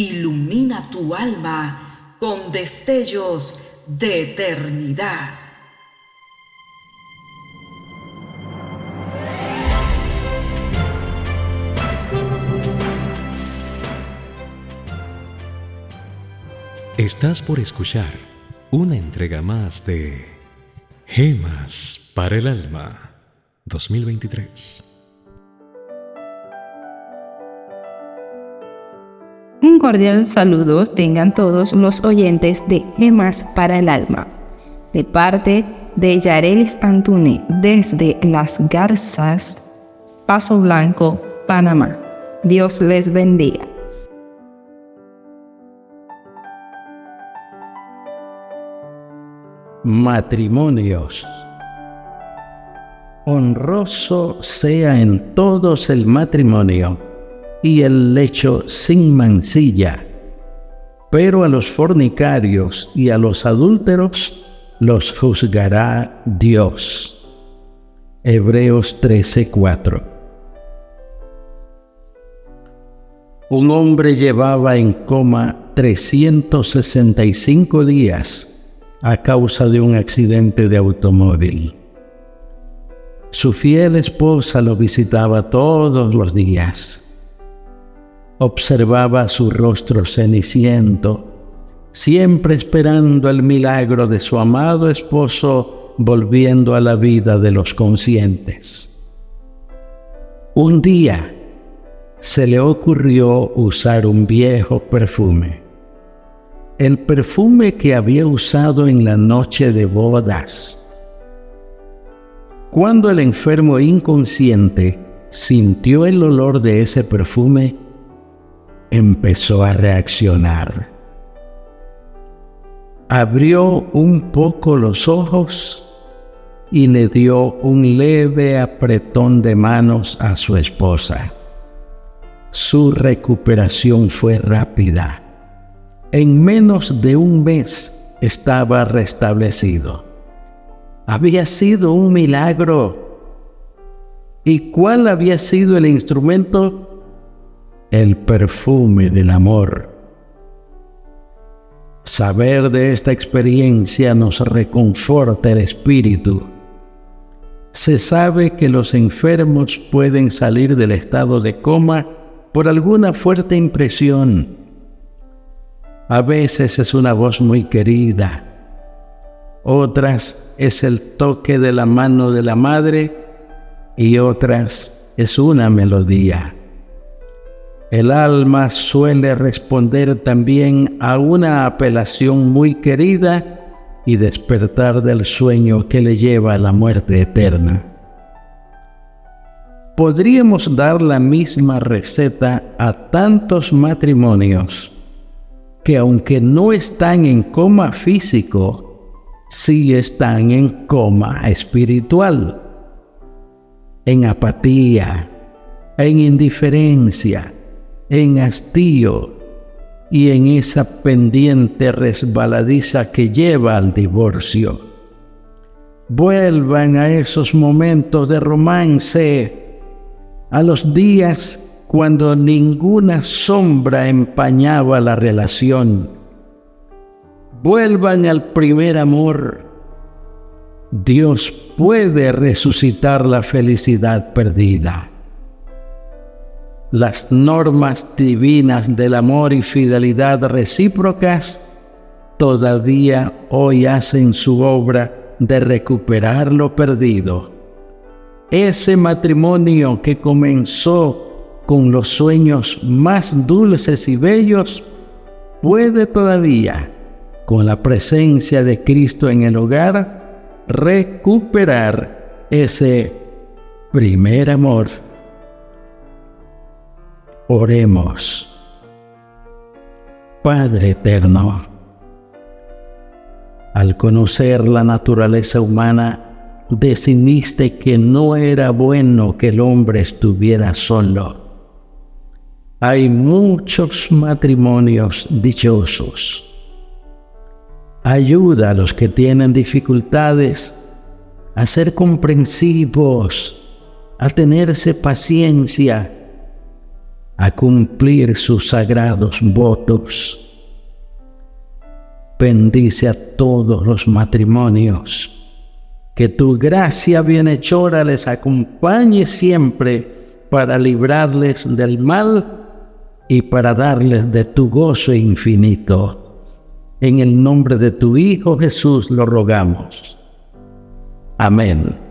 ilumina tu alma con destellos de eternidad. Estás por escuchar una entrega más de Gemas para el Alma 2023. Cordial saludo tengan todos los oyentes de Gemas para el Alma, de parte de Yarelis Antune desde Las Garzas, Paso Blanco, Panamá. Dios les bendiga. Matrimonios. Honroso sea en todos el matrimonio y el lecho sin mancilla. Pero a los fornicarios y a los adúlteros los juzgará Dios. Hebreos 13:4 Un hombre llevaba en coma 365 días a causa de un accidente de automóvil. Su fiel esposa lo visitaba todos los días observaba su rostro ceniciento, siempre esperando el milagro de su amado esposo volviendo a la vida de los conscientes. Un día se le ocurrió usar un viejo perfume, el perfume que había usado en la noche de bodas. Cuando el enfermo inconsciente sintió el olor de ese perfume, empezó a reaccionar. Abrió un poco los ojos y le dio un leve apretón de manos a su esposa. Su recuperación fue rápida. En menos de un mes estaba restablecido. Había sido un milagro. ¿Y cuál había sido el instrumento el perfume del amor. Saber de esta experiencia nos reconforta el espíritu. Se sabe que los enfermos pueden salir del estado de coma por alguna fuerte impresión. A veces es una voz muy querida, otras es el toque de la mano de la madre y otras es una melodía. El alma suele responder también a una apelación muy querida y despertar del sueño que le lleva a la muerte eterna. Podríamos dar la misma receta a tantos matrimonios que aunque no están en coma físico, sí están en coma espiritual, en apatía, en indiferencia, en hastío y en esa pendiente resbaladiza que lleva al divorcio. Vuelvan a esos momentos de romance, a los días cuando ninguna sombra empañaba la relación. Vuelvan al primer amor. Dios puede resucitar la felicidad perdida las normas divinas del amor y fidelidad recíprocas todavía hoy hacen su obra de recuperar lo perdido. Ese matrimonio que comenzó con los sueños más dulces y bellos puede todavía, con la presencia de Cristo en el hogar, recuperar ese primer amor. Oremos. Padre eterno, al conocer la naturaleza humana, decidiste que no era bueno que el hombre estuviera solo. Hay muchos matrimonios dichosos. Ayuda a los que tienen dificultades a ser comprensivos, a tenerse paciencia a cumplir sus sagrados votos. Bendice a todos los matrimonios. Que tu gracia bienhechora les acompañe siempre para librarles del mal y para darles de tu gozo infinito. En el nombre de tu Hijo Jesús lo rogamos. Amén.